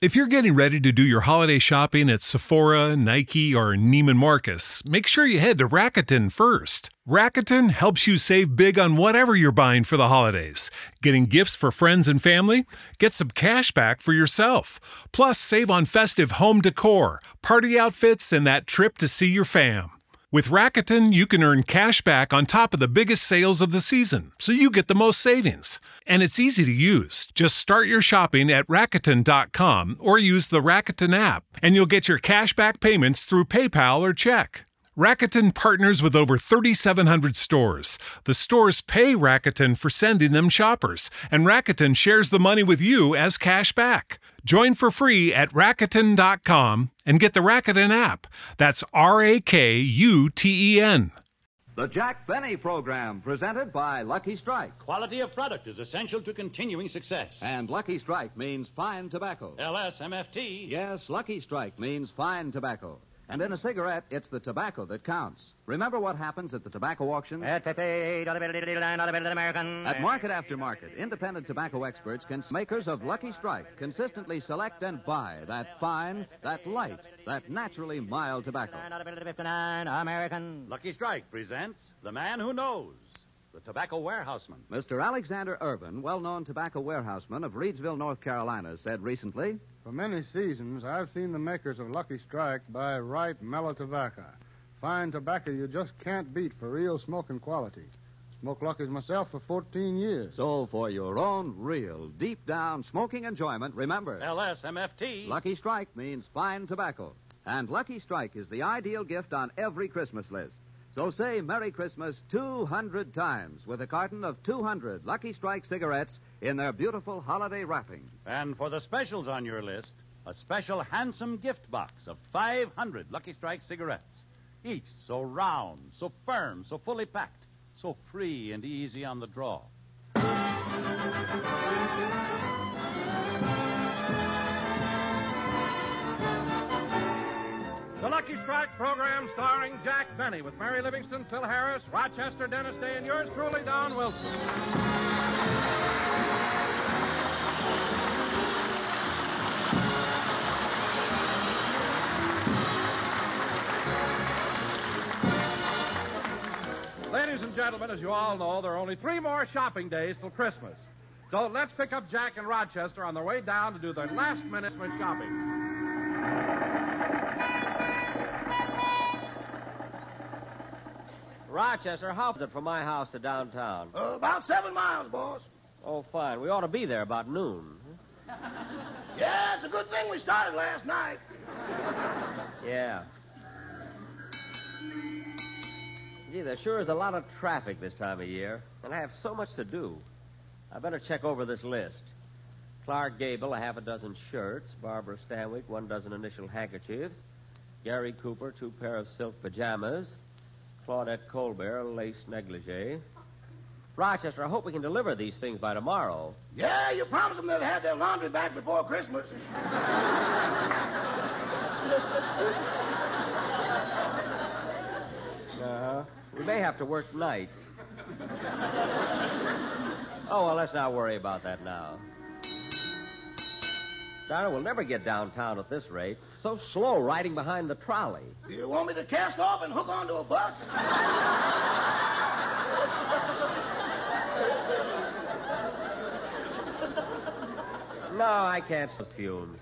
If you're getting ready to do your holiday shopping at Sephora, Nike, or Neiman Marcus, make sure you head to Rakuten first. Rakuten helps you save big on whatever you're buying for the holidays. Getting gifts for friends and family? Get some cash back for yourself. Plus, save on festive home decor, party outfits, and that trip to see your fam. With Rakuten, you can earn cash back on top of the biggest sales of the season, so you get the most savings. And it's easy to use. Just start your shopping at Rakuten.com or use the Rakuten app, and you'll get your cash back payments through PayPal or check. Rakuten partners with over 3,700 stores. The stores pay Rakuten for sending them shoppers, and Rakuten shares the money with you as cash back. Join for free at Rakuten.com and get the Rakuten app. That's R A K U T E N. The Jack Benny Program, presented by Lucky Strike. Quality of product is essential to continuing success. And Lucky Strike means fine tobacco. LSMFT. Yes, Lucky Strike means fine tobacco. And in a cigarette, it's the tobacco that counts. Remember what happens at the tobacco auction? At market after market, independent tobacco experts can makers of Lucky Strike consistently select and buy that fine, that light, that naturally mild tobacco. American. Lucky Strike presents The Man Who Knows, the Tobacco Warehouseman. Mr. Alexander Irvin, well known tobacco warehouseman of Reidsville, North Carolina, said recently For many seasons, I've seen the makers of Lucky Strike buy right mellow tobacco. Fine tobacco you just can't beat for real smoking quality. Smoked Lucky's myself for 14 years. So, for your own real, deep down smoking enjoyment, remember LSMFT. Lucky Strike means fine tobacco. And Lucky Strike is the ideal gift on every Christmas list. So say Merry Christmas 200 times with a carton of 200 Lucky Strike cigarettes in their beautiful holiday wrapping. And for the specials on your list, a special handsome gift box of 500 Lucky Strike cigarettes. Each so round, so firm, so fully packed, so free and easy on the draw. The Lucky Strike program starring Jack Benny with Mary Livingstone, Phil Harris, Rochester, Dennis Day, and yours truly, Don Wilson. Ladies and gentlemen, as you all know, there are only three more shopping days till Christmas. So let's pick up Jack and Rochester on their way down to do their last minute shopping. Rochester, how is it from my house to downtown? Uh, about seven miles, boss. Oh, fine. We ought to be there about noon. Yeah, it's a good thing we started last night. Yeah. Gee, there sure is a lot of traffic this time of year, and I have so much to do. I better check over this list. Clark Gable, a half a dozen shirts. Barbara Stanwyck, one dozen initial handkerchiefs. Gary Cooper, two pair of silk pajamas. Claudette Colbert, a lace negligee. Rochester, I hope we can deliver these things by tomorrow. Yeah, you promised them they'd have their laundry back before Christmas. Uh-huh. We may have to work nights. oh, well, let's not worry about that now. Donna, we'll never get downtown at this rate. So slow riding behind the trolley. You want me to cast off and hook onto a bus? No, I can't fumes.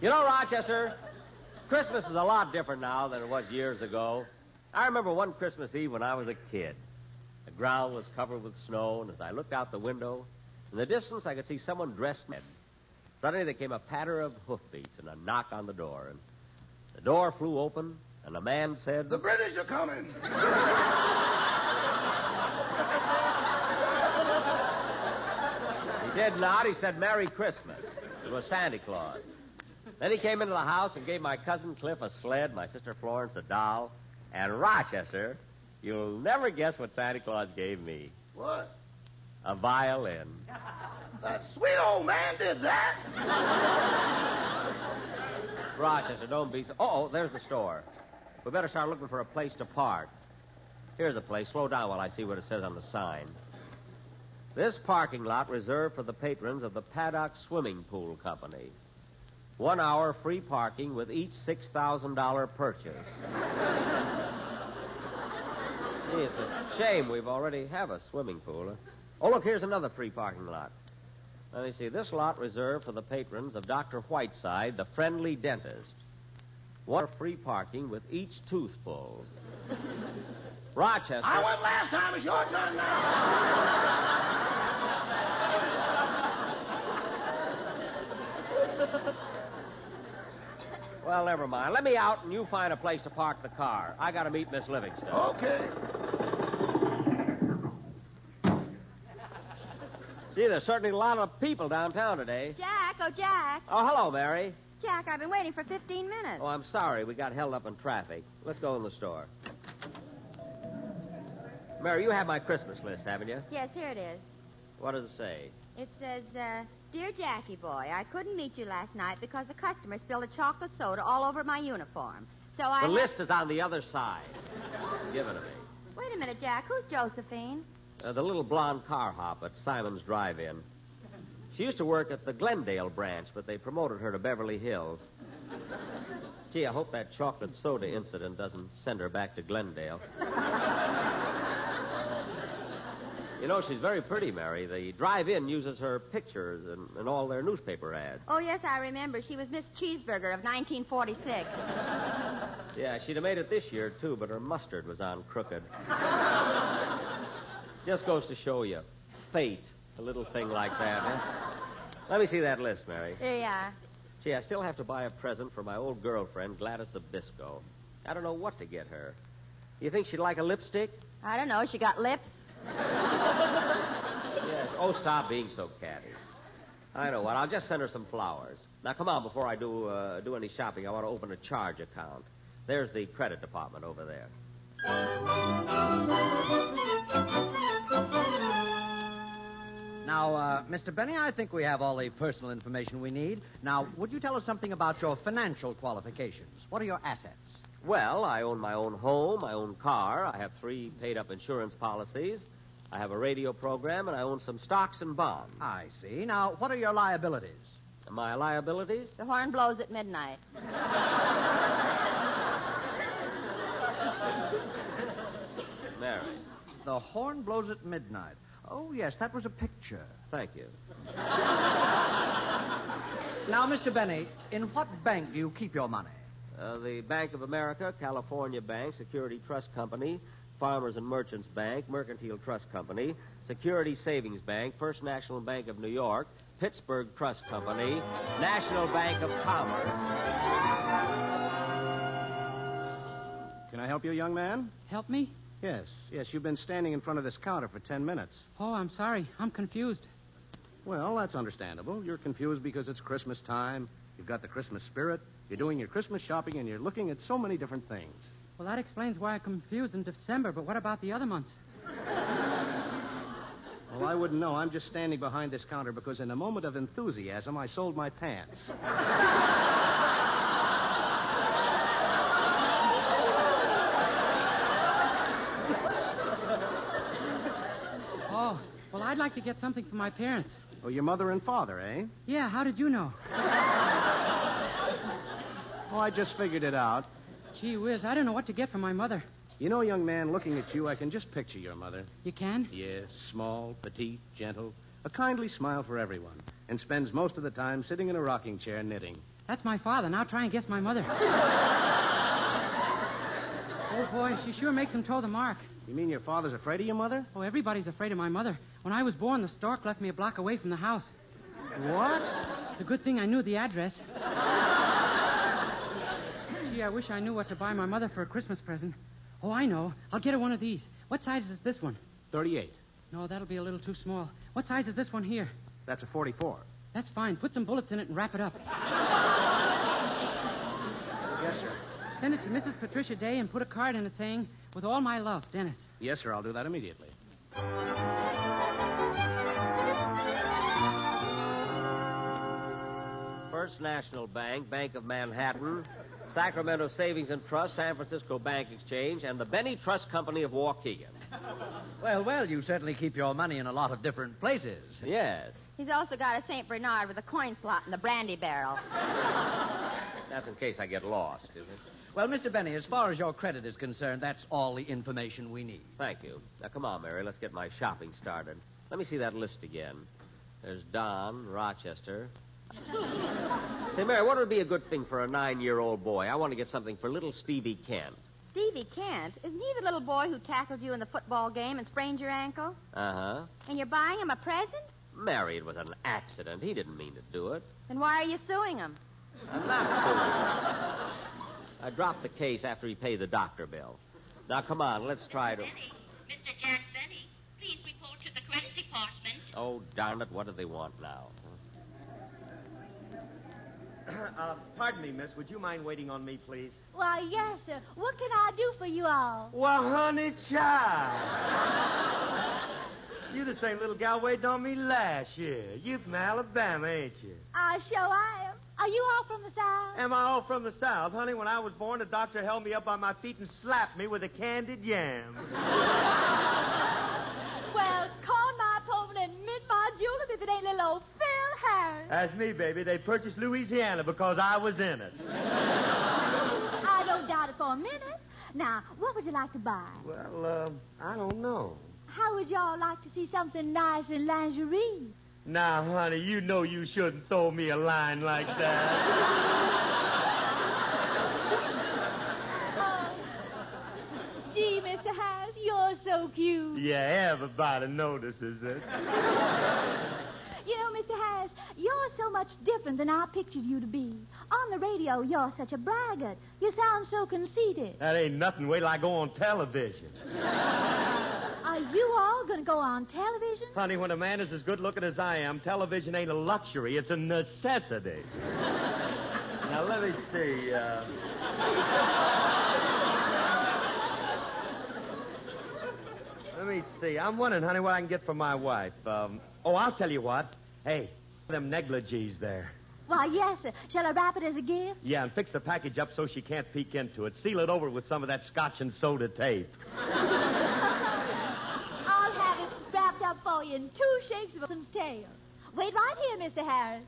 You know, Rochester, Christmas is a lot different now than it was years ago. I remember one Christmas Eve when I was a kid. The ground was covered with snow, and as I looked out the window, in the distance I could see someone dressed in. Suddenly there came a patter of hoofbeats and a knock on the door, and the door flew open, and a man said, The British are coming. He did not. He said, Merry Christmas. It was Santa Claus. Then he came into the house and gave my cousin Cliff a sled, my sister Florence a doll, and Rochester, you'll never guess what Santa Claus gave me. What? A violin. That sweet old man did that? Rochester, don't be so. Oh, there's the store. We better start looking for a place to park. Here's a place. Slow down while I see what it says on the sign. This parking lot reserved for the patrons of the Paddock Swimming Pool Company. One hour free parking with each $6,000 purchase. Gee, it's a shame we've already have a swimming pool. Oh, look, here's another free parking lot. Let me see. This lot reserved for the patrons of Dr. Whiteside, the friendly dentist. One free parking with each tooth pulled. Rochester. I went last time. It's your turn now. Well, never mind. Let me out and you find a place to park the car. I got to meet Miss Livingstone. Okay. Gee, there's certainly a lot of people downtown today. Jack, oh, Jack. Oh, hello, Mary. Jack, I've been waiting for 15 minutes. Oh, I'm sorry. We got held up in traffic. Let's go in the store. Mary, you have my Christmas list, haven't you? Yes, here it is. What does it say? It says, uh, Dear Jackie boy, I couldn't meet you last night because a customer spilled a chocolate soda all over my uniform. So I. The list is on the other side. Give it to me. Wait a minute, Jack. Who's Josephine? Uh, the little blonde car hop at Simon's Drive-In. She used to work at the Glendale branch, but they promoted her to Beverly Hills. Gee, I hope that chocolate soda incident doesn't send her back to Glendale. you know, she's very pretty, Mary. The drive-in uses her pictures in, in all their newspaper ads. Oh, yes, I remember. She was Miss Cheeseburger of 1946. Yeah, she'd have made it this year, too, but her mustard was on crooked. Just goes to show you. Fate. A little thing like that, huh? Let me see that list, Mary. Here you are. Gee, I still have to buy a present for my old girlfriend, Gladys Zabisco. I don't know what to get her. You think she'd like a lipstick? I don't know. She got lips. Yes. Oh, stop being so catty. I know what. I'll just send her some flowers. Now, come on. Before I do uh, do any shopping, I want to open a charge account. There's the credit department over there. Now, uh, Mr. Benny, I think we have all the personal information we need. Now, would you tell us something about your financial qualifications? What are your assets? Well, I own my own home, my own car. I have three paid-up insurance policies. I have a radio program, and I own some stocks and bonds. I see. Now, what are your liabilities? My liabilities? The horn blows at midnight. Mary. The horn blows at midnight. Oh, yes, that was a picture. Thank you. Now, Mr. Benny, in what bank do you keep your money? Uh, the Bank of America, California Bank, Security Trust Company, Farmers and Merchants Bank, Mercantile Trust Company, Security Savings Bank, First National Bank of New York, Pittsburgh Trust Company, National Bank of Commerce. Can I help you, young man? Help me? Yes, yes. You've been standing in front of this counter for ten minutes. Oh, I'm sorry. I'm confused. Well, that's understandable. You're confused because it's Christmas time. You've got the Christmas spirit. You're doing your Christmas shopping, and you're looking at so many different things. Well, that explains why I'm confused in December, but what about the other months? Well, I wouldn't know. I'm just standing behind this counter because, in a moment of enthusiasm, I sold my pants. Oh, well, I'd like to get something for my parents. Oh, your mother and father, eh? Yeah, how did you know? Oh, I just figured it out. Gee whiz, I don't know what to get for my mother. You know, young man, looking at you, I can just picture your mother. You can? Yes, small, petite, gentle, a kindly smile for everyone, and spends most of the time sitting in a rocking chair knitting. That's my father. Now try and guess my mother. oh, boy, she sure makes him toe the mark. You mean your father's afraid of your mother? Oh, everybody's afraid of my mother. When I was born, the stork left me a block away from the house. What? It's a good thing I knew the address. Gee, I wish I knew what to buy my mother for a Christmas present. Oh, I know. I'll get her one of these. What size is this one? 38. No, that'll be a little too small. What size is this one here? That's a 44. That's fine. Put some bullets in it and wrap it up. Yes, sir. Send it to Mrs. Patricia Day and put a card in it saying, with all my love, Dennis. Yes, sir. I'll do that immediately. First National Bank, Bank of Manhattan, Sacramento Savings and Trust, San Francisco Bank Exchange, and the Benny Trust Company of Waukegan. Well, well, you certainly keep your money in a lot of different places. Yes. He's also got a St. Bernard with a coin slot in the brandy barrel. That's in case I get lost, is it? Well, Mr. Benny, as far as your credit is concerned, that's all the information we need. Thank you. Now, come on, Mary. Let's get my shopping started. Let me see that list again. There's Don, Rochester. Say, Mary, what would be a good thing for a nine year old boy? I want to get something for little Stevie Kent. Stevie Kent, isn't he the little boy who tackled you in the football game and sprained your ankle? Uh huh. And you're buying him a present? Mary, it was an accident. He didn't mean to do it. Then why are you suing him? I'm not suing. I dropped the case after he paid the doctor bill. Now, come on, let's try to. Mr. Jack Benny, please report to the credit department. Oh, darn it, what do they want now? uh, pardon me, miss. Would you mind waiting on me, please? Why, yes, sir. What can I do for you all? Well, honey, child. you the same little gal waiting on me last year. You from Alabama, ain't you? I sure I am. Are you all from the South? Am I all from the South? Honey, when I was born, the doctor held me up by my feet and slapped me with a candied yam. well, corn my Pullman and mint my julep if it ain't little old Phil Harris. That's me, baby. They purchased Louisiana because I was in it. I don't doubt it for a minute. Now, what would you like to buy? Well, uh, I don't know. How would y'all like to see something nice in lingerie? Now, honey, you know you shouldn't throw me a line like that. oh. Gee, Mr. Harris, you're so cute. Yeah, everybody notices it. You know, Mr. Harris, you're so much different than I pictured you to be. On the radio, you're such a braggart. You sound so conceited. That ain't nothing. Wait till I go on television. Are you all going to go on television? Honey, when a man is as good looking as I am, television ain't a luxury, it's a necessity. now, let me see. Uh... let me see. I'm wondering, honey, what I can get for my wife. Um, oh, I'll tell you what. Hey, them negligees there. Why, yes, sir. Shall I wrap it as a gift? Yeah, and fix the package up so she can't peek into it. Seal it over with some of that scotch and soda tape. I'll have it wrapped up for you in two shakes of some tail. Wait right here, Mr. Harris.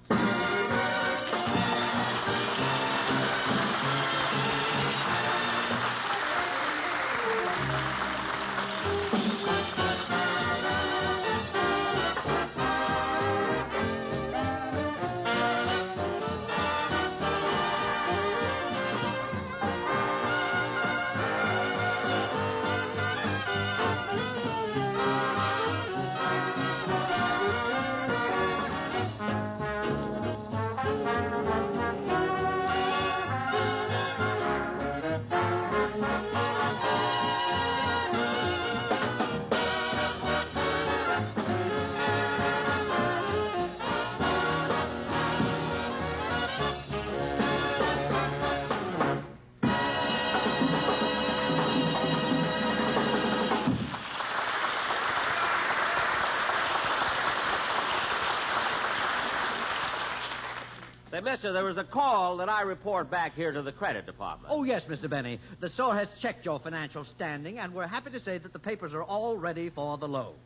Mister, there was a call that I report back here to the credit department. Oh, yes, Mr. Benny. The store has checked your financial standing, and we're happy to say that the papers are all ready for the loan.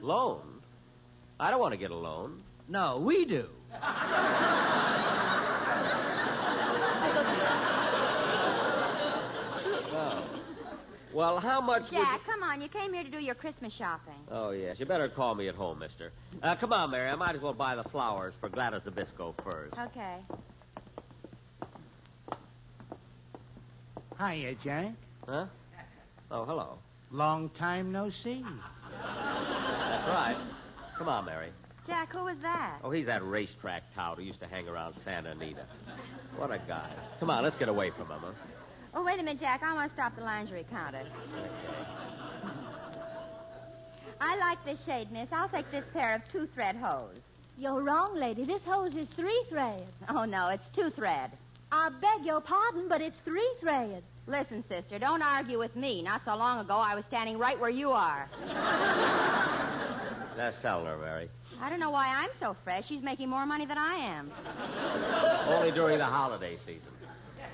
Loan? I don't want to get a loan. No, we do. Well, how much Jack, come on. You came here to do your Christmas shopping. Oh, yes. You better call me at home, mister. Uh, come on, Mary. I might as well buy the flowers for Gladys Zabisco first. Okay. Hiya, Jack. Huh? Oh, hello. Long time no see. That's right. Come on, Mary. Jack, who was that? Oh, he's that racetrack tout who used to hang around Santa Anita. What a guy. Come on, let's get away from him, huh? Oh, wait a minute, Jack. I want to stop the lingerie counter. I like this shade, miss. I'll take this pair of two-thread hose. You're wrong, lady. This hose is three threads. Oh, no, it's two-thread. I beg your pardon, but it's three thread. Listen, sister, don't argue with me. Not so long ago, I was standing right where you are. That's telling her, Mary. I don't know why I'm so fresh. She's making more money than I am. Only during the holiday season.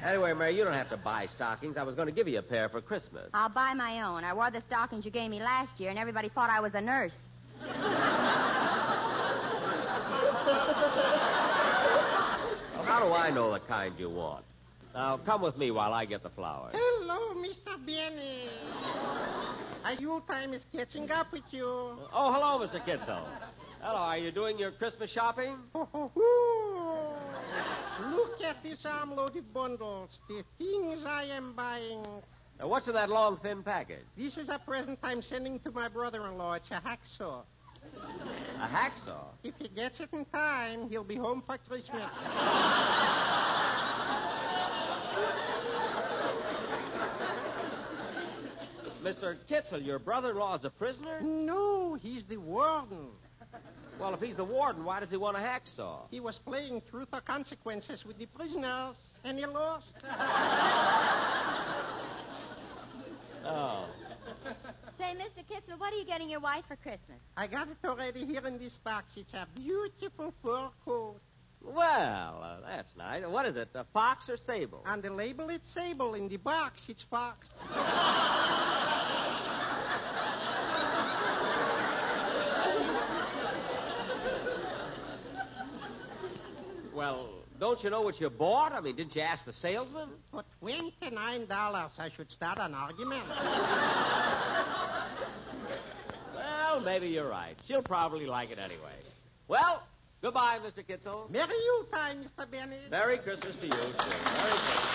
Anyway, Mary, you don't have to buy stockings. I was going to give you a pair for Christmas. I'll buy my own. I wore the stockings you gave me last year, and everybody thought I was a nurse. Well, how do I know the kind you want? Now, come with me while I get the flowers. Hello, Mr. Benny. As time is catching up with you. Oh, hello, Mr. Kitzel. Hello, are you doing your Christmas shopping? Look at this arm-loaded bundles. The things I am buying. Now, what's in that long, thin package? This is a present I'm sending to my brother-in-law. It's a hacksaw. A hacksaw? If he gets it in time, he'll be home for Christmas. Mr. Kitzel, your brother-in-law is a prisoner? No, he's the warden. Well, if he's the warden, why does he want a hacksaw? He was playing truth or consequences with the prisoners, and he lost. Oh. Say, Mr. Kitzel, what are you getting your wife for Christmas? I got it already here in this box. It's a beautiful fur coat. Well, uh, that's nice. What is it, a fox or sable? On the label, it's sable. In the box, it's fox. Well, don't you know what you bought? I mean, didn't you ask the salesman? For twenty-nine dollars, I should start an argument. Well, maybe you're right. She'll probably like it anyway. Well, goodbye, Mr. Kitzel. Merry Yuletime, Mr. Bennett. Merry Christmas to you, too. Merry Christmas.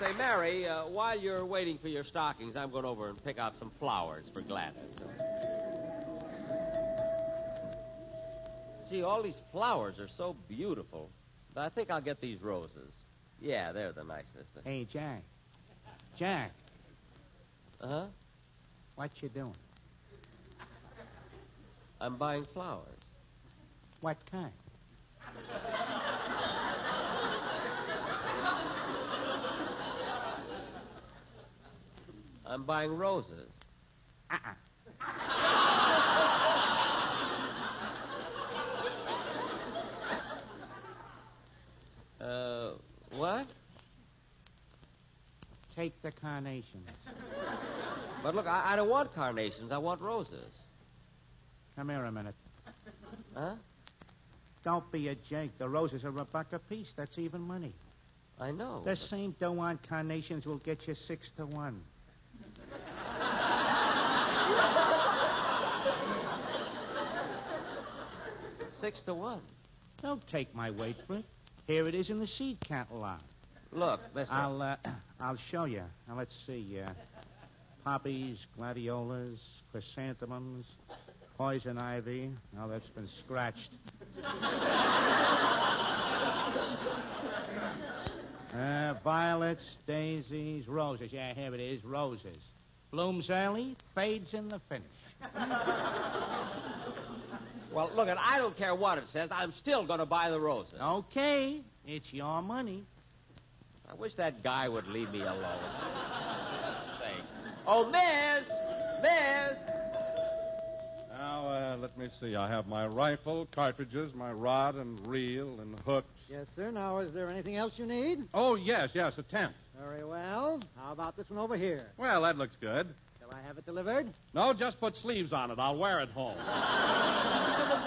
Say, Mary, uh, while you're waiting for your stockings, I'm going over and pick out some flowers for Gladys. Gee, all these flowers are so beautiful. But I think I'll get these roses. Yeah, they're the nicest. Hey, Jack. Jack, Uh huh. what you doing? I'm buying flowers. What kind? I'm buying roses. Uh-uh. Uh, what? Take the carnations. But look, I, I don't want carnations. I want roses. Come here a minute. Huh? Don't be a jake. The roses are a buck apiece. That's even money. I know. The same dough on carnations will get you six to one. Six to one. Don't take my word for it. Here it is in the seed catalog. Look, mister. I'll uh, I'll show you. Now let's see. Uh, poppies, gladiolas, chrysanthemums, poison ivy. Now that's been scratched. Uh, violets, daisies, roses. Yeah, here it is, roses. Blooms early, fades in the finish. Well, look. I don't care what it says. I'm still going to buy the roses. Okay, it's your money. I wish that guy would leave me alone. Say. Oh, Miss! Miss! Now, uh, let me see. I have my rifle, cartridges, my rod and reel and hooks. Yes, sir. Now, is there anything else you need? Oh, yes, yes, a tent. Very well. How about this one over here? Well, that looks good. Shall I have it delivered? No, just put sleeves on it. I'll wear it home.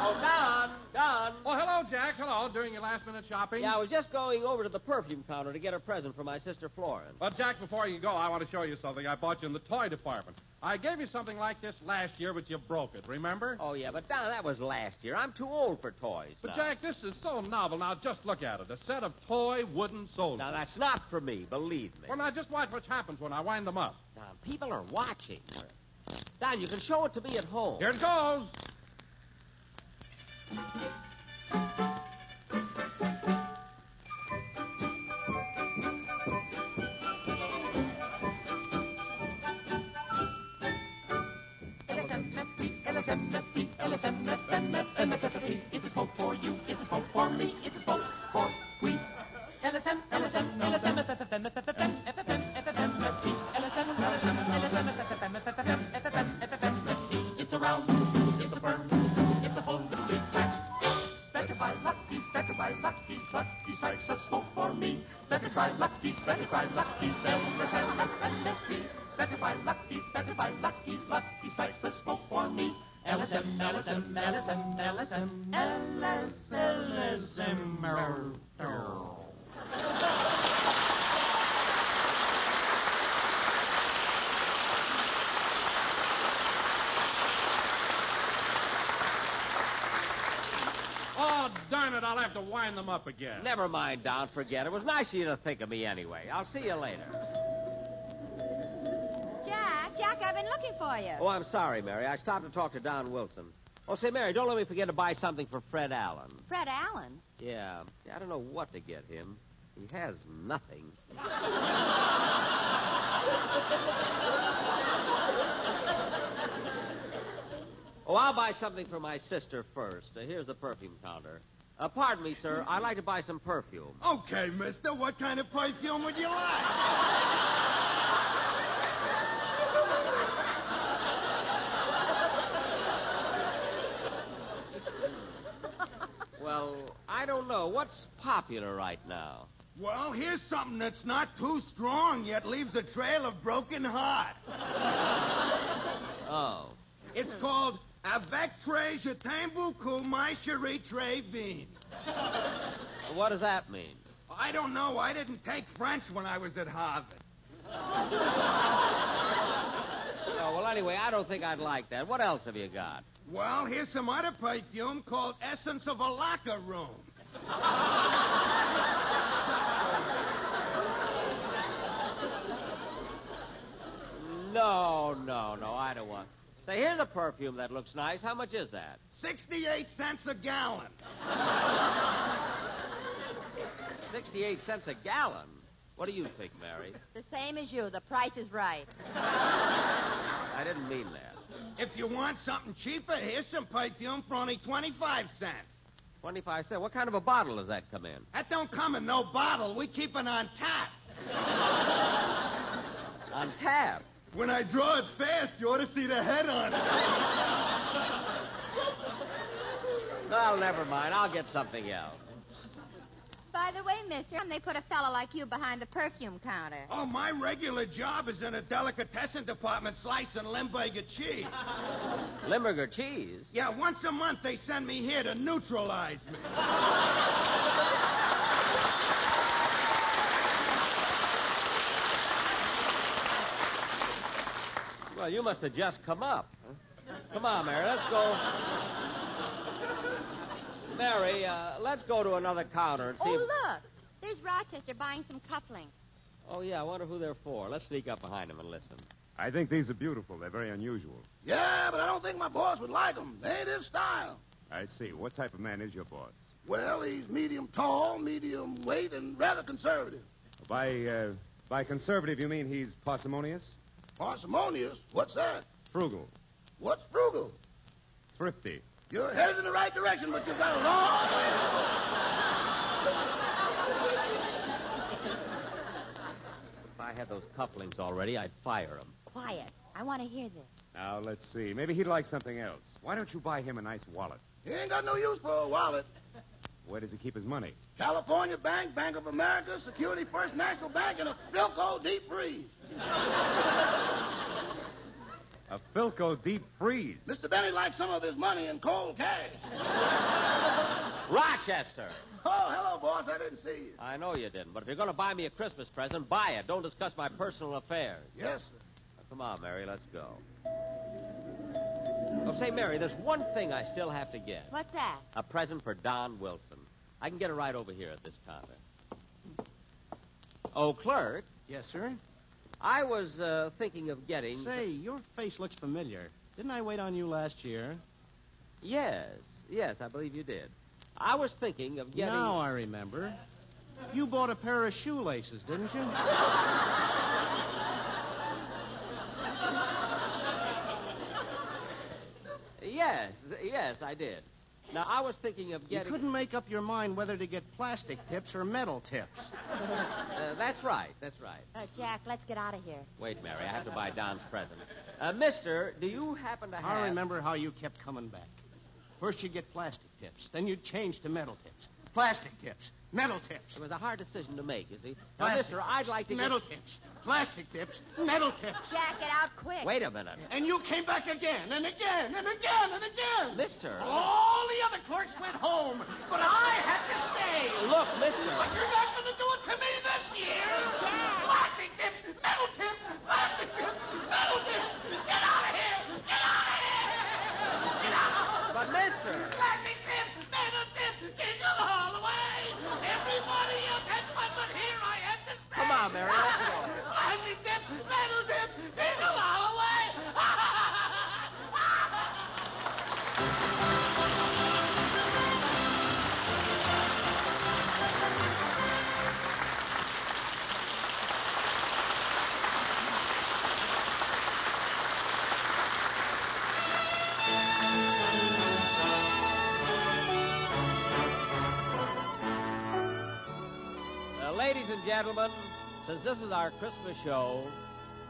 Oh, Don! Don! Oh, hello, Jack. Hello. Doing your last minute shopping? Yeah, I was just going over to the perfume counter to get a present for my sister Florence. Well, Jack, before you go, I want to show you something I bought you in the toy department. I gave you something like this last year, but you broke it, remember? Oh, yeah, but Don, that was last year. I'm too old for toys. But, now. Jack, this is so novel. Now, just look at it. A set of toy wooden soldiers. Now, that's not for me, believe me. Well, now, just watch what happens when I wind them up. Don, people are watching. Don, you can show it to me at home. Here it goes. LSMFT, LSMFT, LSMFT, it's a smoke for you, it's a smoke for wind them up again. Never mind, Don. Forget it. It was nice of you to think of me anyway. I'll see you later. Jack, Jack, I've been looking for you. Oh, I'm sorry, Mary. I stopped to talk to Don Wilson. Oh, say, Mary, don't let me forget to buy something for Fred Allen. Fred Allen. Yeah, I don't know what to get him. He has nothing. Oh, I'll buy something for my sister first. Uh, here's the perfume counter. Uh, pardon me, sir. I'd like to buy some perfume. Okay, mister. What kind of perfume would you like? Well, I don't know. What's popular right now? Well, here's something that's not too strong yet leaves a trail of broken hearts. Oh. It's called Avec très je t'aime beaucoup, my chérie très bien. What does that mean? I don't know. I didn't take French when I was at Harvard. Oh, well, anyway, I don't think I'd like that. What else have you got? Well, here's some other perfume called Essence of a Locker Room. No, no, no, I don't want. Say, here's a perfume that looks nice. How much is that? 68 cents a gallon. 68 cents a gallon. What do you think, Mary? The same as you. The price is right. I didn't mean that. If you want something cheaper, here's some perfume for only 25 cents. 25 cents. What kind of a bottle does that come in? That don't come in no bottle. We keep it on tap. On tap. When I draw it fast, you ought to see the head on it. Well, never mind. I'll get something else. By the way, mister, and they put a fellow like you behind the perfume counter. Oh, my regular job is in a delicatessen department slicing Limburger cheese. Limburger cheese? Yeah, once a month they send me here to neutralize me. Well, you must have just come up. Come on, Mary. Let's go. Mary, uh, let's go to another counter and see. Oh, if- look. There's Rochester buying some cufflinks. Oh, yeah. I wonder who they're for. Let's sneak up behind them and listen. I think these are beautiful. They're very unusual. Yeah, but I don't think my boss would like them. They ain't his style. I see. What type of man is your boss? Well, he's medium tall, medium weight, and rather conservative. By uh, by conservative, you mean he's parsimonious, Parsimonious? What's that? frugal, What's frugal? thrifty. You're headed in the right direction, but you've got a long way to go. If I had those couplings already, I'd fire them. Quiet. I want to hear this. Now let's see. Maybe he'd like something else. Why don't you buy him a nice wallet? He ain't got no use for a wallet. Where does he keep his money? California Bank, Bank of America, Security First National Bank, and a Philco deep freeze. A Philco deep freeze. Mr. Benny likes some of his money in cold cash. Rochester! Oh, hello, boss. I didn't see you. I know you didn't, but if you're going to buy me a Christmas present, buy it. Don't discuss my personal affairs. Yes, sir. Now, come on, Mary, let's go. Oh, say, Mary, there's one thing I still have to get. What's that? A present for Don Wilson. I can get it right over here at this counter. Oh, clerk. Yes, sir? I was uh, thinking of getting. Say, your face looks familiar. Didn't I wait on you last year? Yes, yes, I believe you did. I was thinking of getting. Now I remember. You bought a pair of shoelaces, didn't you? Yes, yes, I did. Now, I was thinking of getting. You couldn't make up your mind whether to get plastic tips or metal tips. Uh, that's right, that's right. Uh, Jack, let's get out of here. Wait, Mary, I have to buy Don's present. Uh, mister, do you happen to have. I remember how you kept coming back. First you'd get plastic tips, then you'd change to metal tips. Plastic tips. Metal tips. It was a hard decision to make, you see. Now, Plastic mister, I'd like to Metal get... tips. Plastic tips. Metal tips. Jack, get out quick. Wait a minute. And you came back again and again and again and again. Mister. All the other clerks went home, but I had to stay. Look, mister. But you're not going to do it to me this year. Plastic tips, metal tips, and gentlemen, since this is our Christmas show,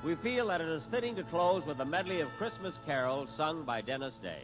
we feel that it is fitting to close with a medley of Christmas carols sung by Dennis Day.